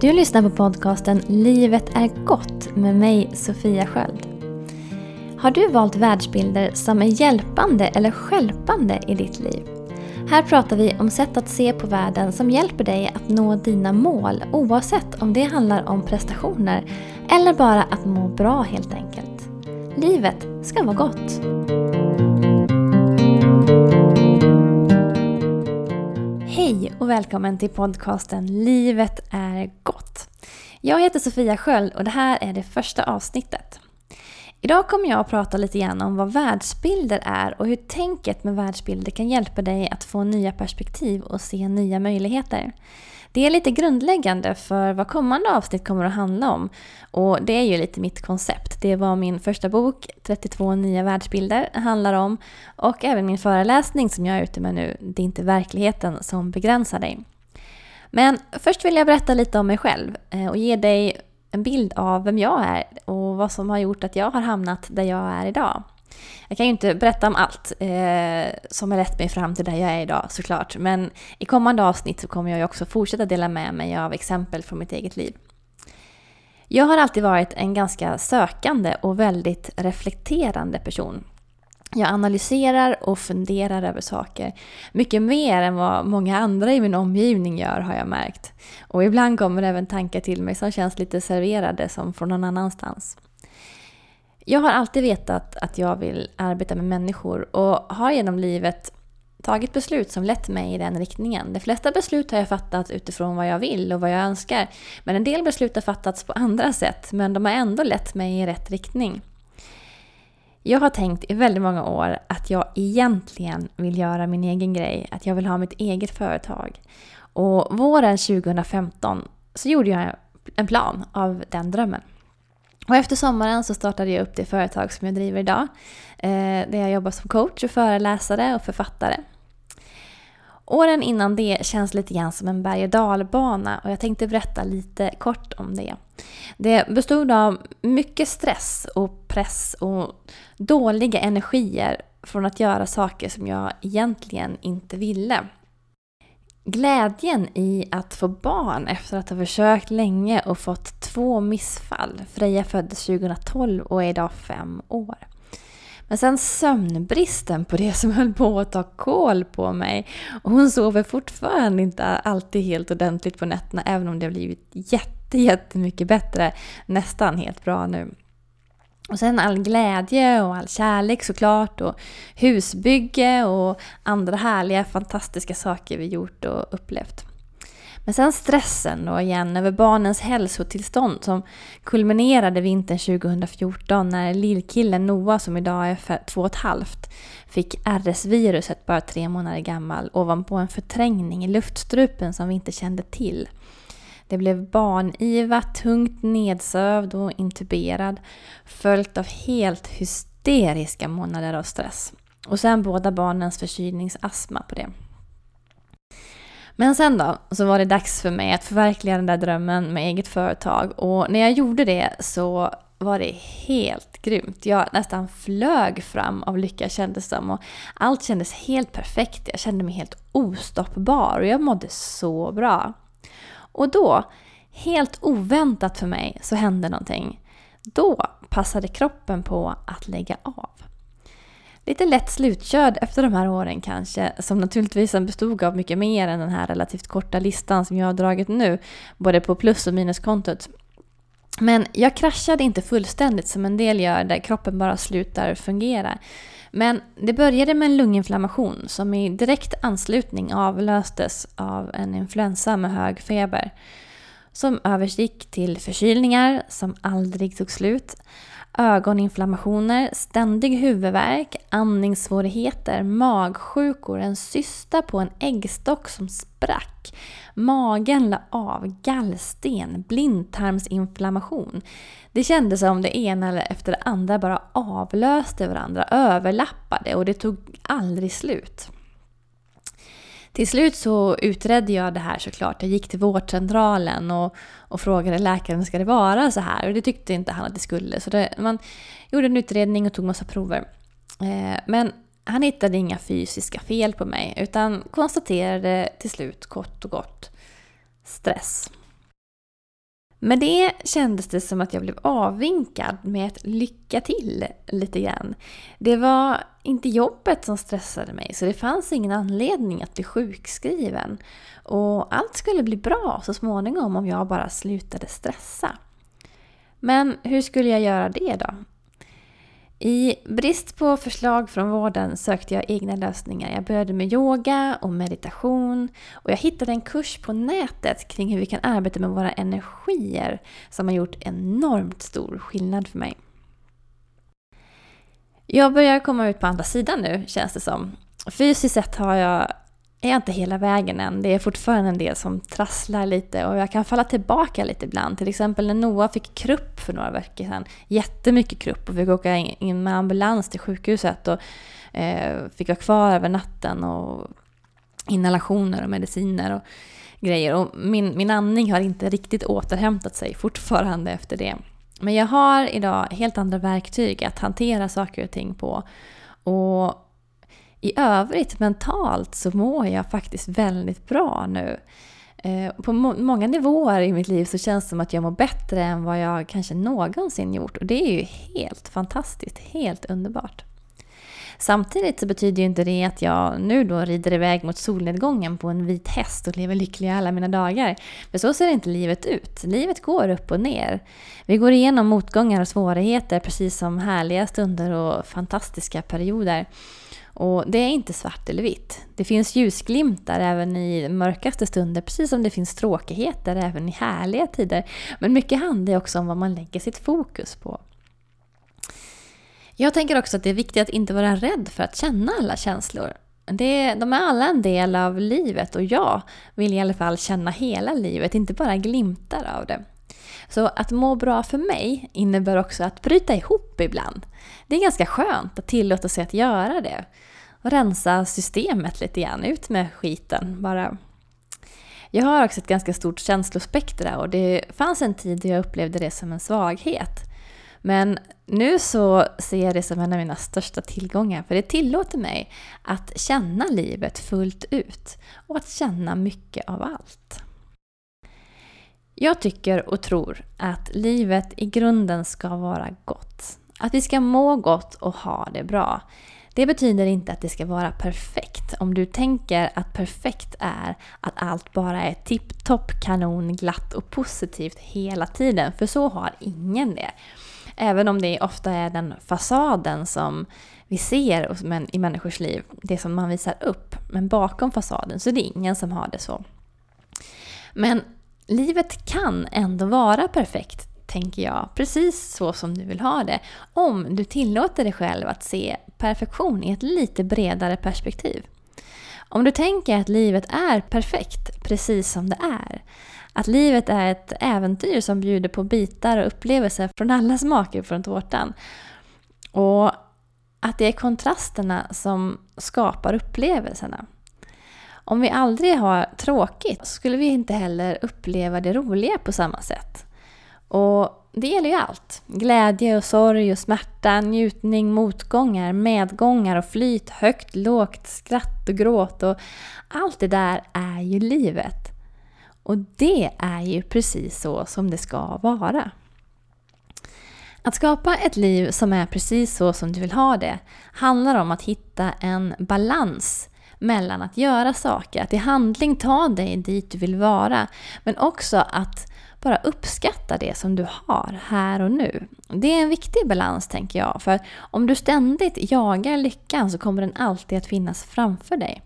Du lyssnar på podcasten Livet är gott med mig Sofia Sköld. Har du valt världsbilder som är hjälpande eller skälpande i ditt liv? Här pratar vi om sätt att se på världen som hjälper dig att nå dina mål oavsett om det handlar om prestationer eller bara att må bra helt enkelt. Livet ska vara gott. Hej och välkommen till podcasten Livet är gott. Jag heter Sofia Sköld och det här är det första avsnittet. Idag kommer jag att prata lite grann om vad världsbilder är och hur tänket med världsbilder kan hjälpa dig att få nya perspektiv och se nya möjligheter. Det är lite grundläggande för vad kommande avsnitt kommer att handla om. Och det är ju lite mitt koncept. Det var min första bok, 32 nya världsbilder, handlar om. Och även min föreläsning som jag är ute med nu, Det är inte verkligheten som begränsar dig. Men först vill jag berätta lite om mig själv eh, och ge dig en bild av vem jag är och vad som har gjort att jag har hamnat där jag är idag. Jag kan ju inte berätta om allt eh, som har lett mig fram till där jag är idag såklart. Men i kommande avsnitt så kommer jag ju också fortsätta dela med mig av exempel från mitt eget liv. Jag har alltid varit en ganska sökande och väldigt reflekterande person. Jag analyserar och funderar över saker. Mycket mer än vad många andra i min omgivning gör har jag märkt. Och ibland kommer även tankar till mig som känns lite serverade som från någon annanstans. Jag har alltid vetat att jag vill arbeta med människor och har genom livet tagit beslut som lett mig i den riktningen. De flesta beslut har jag fattat utifrån vad jag vill och vad jag önskar. Men en del beslut har fattats på andra sätt, men de har ändå lett mig i rätt riktning. Jag har tänkt i väldigt många år att jag egentligen vill göra min egen grej, att jag vill ha mitt eget företag. Och våren 2015 så gjorde jag en plan av den drömmen. Och efter sommaren så startade jag upp det företag som jag driver idag. Eh, där jag jobbar som coach och föreläsare och författare. Åren innan det känns lite grann som en berg och dalbana och jag tänkte berätta lite kort om det. Det bestod av mycket stress och press och dåliga energier från att göra saker som jag egentligen inte ville. Glädjen i att få barn efter att ha försökt länge och fått två missfall. Freja föddes 2012 och är idag fem år. Men sen sömnbristen på det som höll på att ta koll på mig. Och hon sover fortfarande inte alltid helt ordentligt på nätterna även om det har blivit jätte, jättemycket bättre. Nästan helt bra nu. Och sen all glädje och all kärlek såklart och husbygge och andra härliga fantastiska saker vi gjort och upplevt. Men sen stressen då igen över barnens hälsotillstånd som kulminerade vintern 2014 när lillkillen Noah som idag är två och ett halvt fick RS-viruset bara tre månader gammal ovanpå en förträngning i luftstrupen som vi inte kände till. Det blev barniva, tungt nedsövd och intuberad följt av helt hysteriska månader av stress. Och sen båda barnens förkylningsastma på det. Men sen då, så var det dags för mig att förverkliga den där drömmen med eget företag. Och när jag gjorde det så var det helt grymt. Jag nästan flög fram av lycka kändes som. Och allt kändes helt perfekt. Jag kände mig helt ostoppbar och jag mådde så bra. Och då, helt oväntat för mig, så hände någonting. Då passade kroppen på att lägga av. Lite lätt slutkörd efter de här åren kanske, som naturligtvis bestod av mycket mer än den här relativt korta listan som jag har dragit nu, både på plus och minuskontot. Men jag kraschade inte fullständigt som en del gör där kroppen bara slutar fungera. Men det började med en lunginflammation som i direkt anslutning avlöstes av en influensa med hög feber. Som övergick till förkylningar som aldrig tog slut, ögoninflammationer, ständig huvudvärk, andningssvårigheter, magsjukor, en cysta på en äggstock som sprack, magen la av, gallsten, blindtarmsinflammation. Det kändes som det ena efter det andra bara avlöste varandra, överlappade och det tog aldrig slut. Till slut så utredde jag det här såklart. Jag gick till vårdcentralen och, och frågade läkaren, ska det vara så här? Och det tyckte inte han att det skulle. Så det, man gjorde en utredning och tog massa prover. Eh, men han hittade inga fysiska fel på mig utan konstaterade till slut kort och gott stress. Med det kändes det som att jag blev avvinkad med ett lycka till lite grann. Det var inte jobbet som stressade mig så det fanns ingen anledning att bli sjukskriven. Och allt skulle bli bra så småningom om jag bara slutade stressa. Men hur skulle jag göra det då? I brist på förslag från vården sökte jag egna lösningar. Jag började med yoga och meditation och jag hittade en kurs på nätet kring hur vi kan arbeta med våra energier som har gjort enormt stor skillnad för mig. Jag börjar komma ut på andra sidan nu känns det som. Fysiskt sett har jag är jag inte hela vägen än. Det är fortfarande en del som trasslar lite och jag kan falla tillbaka lite ibland. Till exempel när Noah fick krupp för några veckor sedan. Jättemycket krupp och fick åka in med ambulans till sjukhuset och eh, fick vara kvar över natten och inhalationer och mediciner och grejer. Och min, min andning har inte riktigt återhämtat sig fortfarande efter det. Men jag har idag helt andra verktyg att hantera saker och ting på. Och i övrigt mentalt så mår jag faktiskt väldigt bra nu. Eh, på många nivåer i mitt liv så känns det som att jag mår bättre än vad jag kanske någonsin gjort. Och det är ju helt fantastiskt, helt underbart. Samtidigt så betyder ju inte det att jag nu då rider iväg mot solnedgången på en vit häst och lever lycklig alla mina dagar. För så ser inte livet ut. Livet går upp och ner. Vi går igenom motgångar och svårigheter precis som härliga stunder och fantastiska perioder. Och det är inte svart eller vitt. Det finns ljusglimtar även i mörkaste stunder, precis som det finns tråkigheter även i härliga tider. Men mycket handlar också om vad man lägger sitt fokus på. Jag tänker också att det är viktigt att inte vara rädd för att känna alla känslor. Det, de är alla en del av livet och jag vill i alla fall känna hela livet, inte bara glimtar av det. Så att må bra för mig innebär också att bryta ihop ibland. Det är ganska skönt att tillåta sig att göra det. Och rensa systemet lite grann, ut med skiten bara. Jag har också ett ganska stort känslospektra och det fanns en tid då jag upplevde det som en svaghet. Men nu så ser jag det som en av mina största tillgångar för det tillåter mig att känna livet fullt ut och att känna mycket av allt. Jag tycker och tror att livet i grunden ska vara gott. Att vi ska må gott och ha det bra. Det betyder inte att det ska vara perfekt. Om du tänker att perfekt är att allt bara är tipptopp, kanon, glatt och positivt hela tiden. För så har ingen det. Även om det ofta är den fasaden som vi ser i människors liv, det som man visar upp. Men bakom fasaden så är det ingen som har det så. Men livet kan ändå vara perfekt, tänker jag. Precis så som du vill ha det. Om du tillåter dig själv att se perfektion i ett lite bredare perspektiv. Om du tänker att livet är perfekt precis som det är. Att livet är ett äventyr som bjuder på bitar och upplevelser från alla smaker från tårtan. Och att det är kontrasterna som skapar upplevelserna. Om vi aldrig har tråkigt skulle vi inte heller uppleva det roliga på samma sätt. Och det gäller ju allt. Glädje och sorg och smärta, njutning, motgångar, medgångar och flyt, högt, lågt, skratt och gråt och allt det där är ju livet. Och det är ju precis så som det ska vara. Att skapa ett liv som är precis så som du vill ha det handlar om att hitta en balans mellan att göra saker, att i handling ta dig dit du vill vara, men också att bara uppskatta det som du har här och nu. Det är en viktig balans tänker jag, för om du ständigt jagar lyckan så kommer den alltid att finnas framför dig.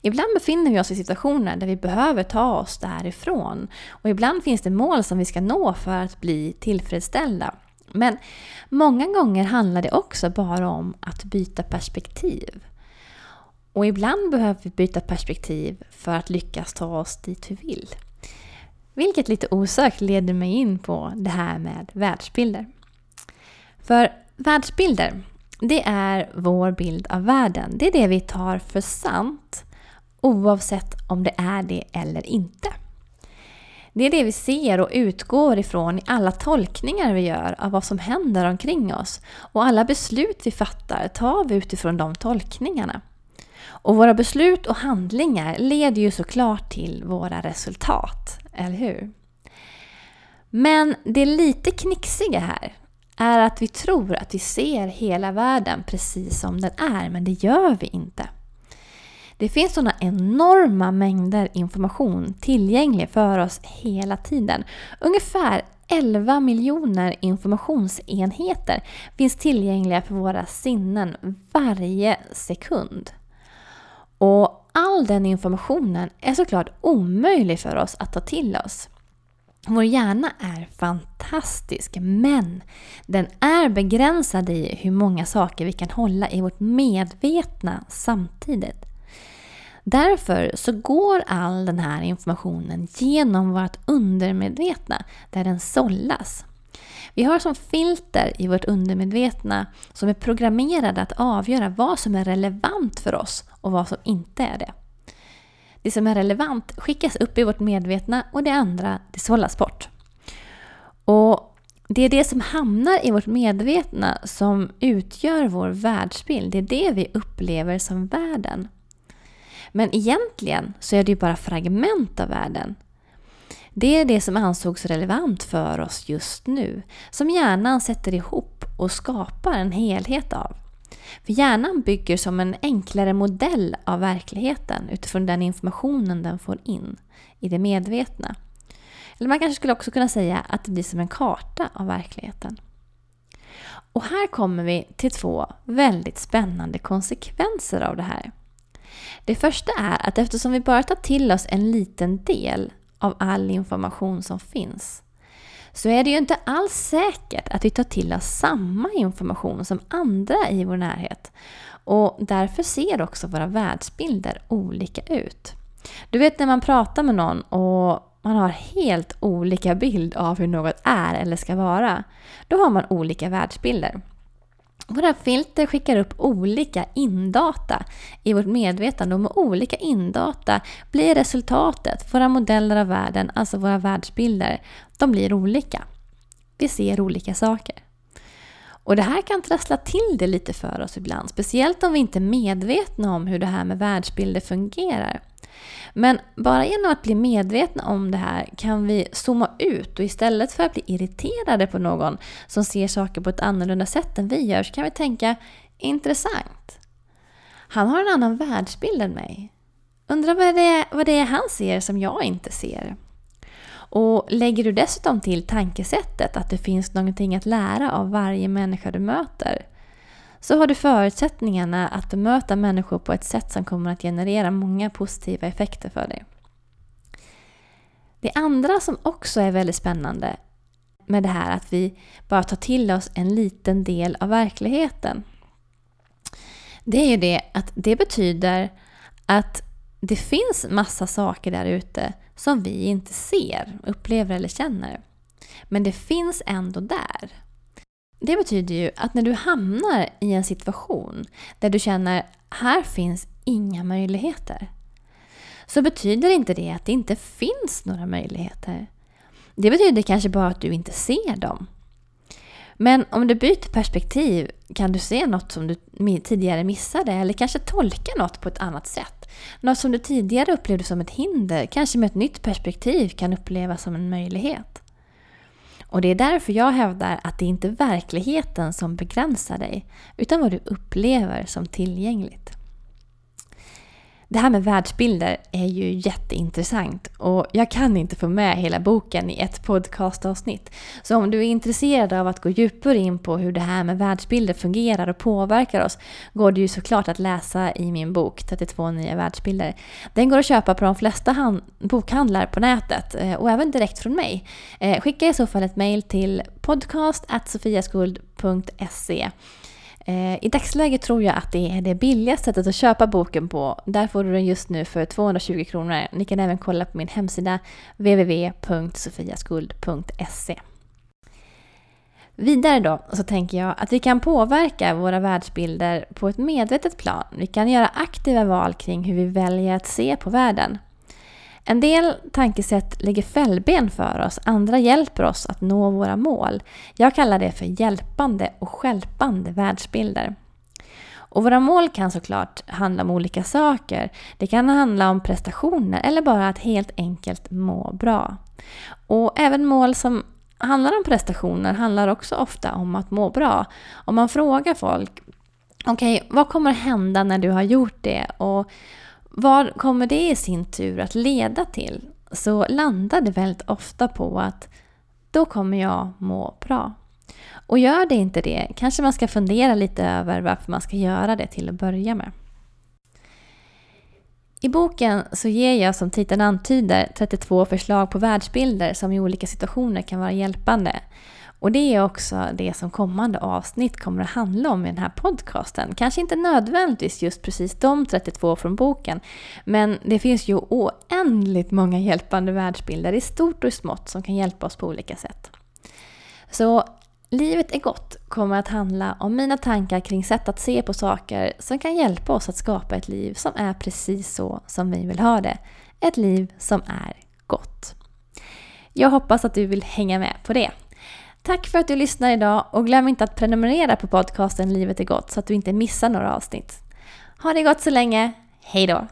Ibland befinner vi oss i situationer där vi behöver ta oss därifrån och ibland finns det mål som vi ska nå för att bli tillfredsställda. Men många gånger handlar det också bara om att byta perspektiv. Och ibland behöver vi byta perspektiv för att lyckas ta oss dit vi vill. Vilket lite osökt leder mig in på det här med världsbilder. För världsbilder, det är vår bild av världen. Det är det vi tar för sant oavsett om det är det eller inte. Det är det vi ser och utgår ifrån i alla tolkningar vi gör av vad som händer omkring oss. Och alla beslut vi fattar tar vi utifrån de tolkningarna. Och våra beslut och handlingar leder ju såklart till våra resultat, eller hur? Men det lite knixiga här är att vi tror att vi ser hela världen precis som den är, men det gör vi inte. Det finns sådana enorma mängder information tillgänglig för oss hela tiden. Ungefär 11 miljoner informationsenheter finns tillgängliga för våra sinnen varje sekund. Och all den informationen är såklart omöjlig för oss att ta till oss. Vår hjärna är fantastisk men den är begränsad i hur många saker vi kan hålla i vårt medvetna samtidigt. Därför så går all den här informationen genom vårt undermedvetna där den sållas. Vi har som filter i vårt undermedvetna som är programmerade att avgöra vad som är relevant för oss och vad som inte är det. Det som är relevant skickas upp i vårt medvetna och det andra det sållas bort. Och det är det som hamnar i vårt medvetna som utgör vår världsbild. Det är det vi upplever som världen. Men egentligen så är det ju bara fragment av världen. Det är det som ansågs relevant för oss just nu, som hjärnan sätter ihop och skapar en helhet av. För hjärnan bygger som en enklare modell av verkligheten utifrån den informationen den får in i det medvetna. Eller man kanske skulle också kunna säga att det blir som en karta av verkligheten. Och här kommer vi till två väldigt spännande konsekvenser av det här. Det första är att eftersom vi bara tar till oss en liten del av all information som finns så är det ju inte alls säkert att vi tar till oss samma information som andra i vår närhet. Och därför ser också våra världsbilder olika ut. Du vet när man pratar med någon och man har helt olika bild av hur något är eller ska vara. Då har man olika världsbilder. Våra filter skickar upp olika indata i vårt medvetande och med olika indata blir resultatet, våra modeller av världen, alltså våra världsbilder, de blir olika. Vi ser olika saker. Och det här kan trassla till det lite för oss ibland, speciellt om vi inte är medvetna om hur det här med världsbilder fungerar. Men bara genom att bli medvetna om det här kan vi zooma ut och istället för att bli irriterade på någon som ser saker på ett annorlunda sätt än vi gör så kan vi tänka intressant. Han har en annan världsbild än mig. Undrar vad det, är, vad det är han ser som jag inte ser. Och lägger du dessutom till tankesättet att det finns någonting att lära av varje människa du möter så har du förutsättningarna att bemöta människor på ett sätt som kommer att generera många positiva effekter för dig. Det andra som också är väldigt spännande med det här att vi bara tar till oss en liten del av verkligheten. Det är ju det att det betyder att det finns massa saker där ute som vi inte ser, upplever eller känner. Men det finns ändå där. Det betyder ju att när du hamnar i en situation där du känner här finns inga möjligheter. Så betyder inte det att det inte finns några möjligheter. Det betyder kanske bara att du inte ser dem. Men om du byter perspektiv kan du se något som du tidigare missade eller kanske tolka något på ett annat sätt. Något som du tidigare upplevde som ett hinder kanske med ett nytt perspektiv kan upplevas som en möjlighet. Och det är därför jag hävdar att det inte är verkligheten som begränsar dig, utan vad du upplever som tillgängligt. Det här med världsbilder är ju jätteintressant och jag kan inte få med hela boken i ett podcastavsnitt. Så om du är intresserad av att gå djupare in på hur det här med världsbilder fungerar och påverkar oss går det ju såklart att läsa i min bok 32 nya världsbilder. Den går att köpa på de flesta bokhandlar på nätet eh, och även direkt från mig. Eh, skicka i så fall ett mail till podcast.sofiaskuld.se Eh, I dagsläget tror jag att det är det billigaste sättet att köpa boken på. Där får du den just nu för 220 kronor. Ni kan även kolla på min hemsida www.sofiaskuld.se. Vidare då så tänker jag att vi kan påverka våra världsbilder på ett medvetet plan. Vi kan göra aktiva val kring hur vi väljer att se på världen. En del tankesätt lägger fällben för oss, andra hjälper oss att nå våra mål. Jag kallar det för hjälpande och skälpande världsbilder. Och våra mål kan såklart handla om olika saker. Det kan handla om prestationer eller bara att helt enkelt må bra. Och även mål som handlar om prestationer handlar också ofta om att må bra. Om man frågar folk, okej, okay, vad kommer hända när du har gjort det? Och vad kommer det i sin tur att leda till? Så landar det väldigt ofta på att då kommer jag må bra. Och gör det inte det, kanske man ska fundera lite över varför man ska göra det till att börja med. I boken så ger jag som titeln antyder 32 förslag på världsbilder som i olika situationer kan vara hjälpande. Och det är också det som kommande avsnitt kommer att handla om i den här podcasten. Kanske inte nödvändigtvis just precis de 32 från boken, men det finns ju oändligt många hjälpande världsbilder i stort och i smått som kan hjälpa oss på olika sätt. Så Livet är gott kommer att handla om mina tankar kring sätt att se på saker som kan hjälpa oss att skapa ett liv som är precis så som vi vill ha det. Ett liv som är gott. Jag hoppas att du vill hänga med på det. Tack för att du lyssnar idag och glöm inte att prenumerera på podcasten Livet är gott så att du inte missar några avsnitt. Ha det gott så länge. Hejdå!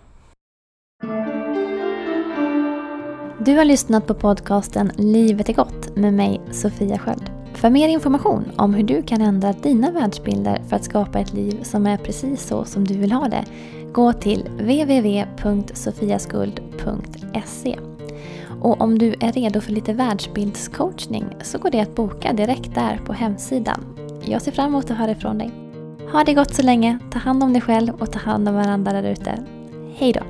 Du har lyssnat på podcasten Livet är gott med mig Sofia Sköld. För mer information om hur du kan ändra dina världsbilder för att skapa ett liv som är precis så som du vill ha det, gå till www.sofiaskuld.se. Och om du är redo för lite världsbildscoachning så går det att boka direkt där på hemsidan. Jag ser fram emot att höra ifrån dig. Ha det gott så länge, ta hand om dig själv och ta hand om varandra där ute. Hejdå!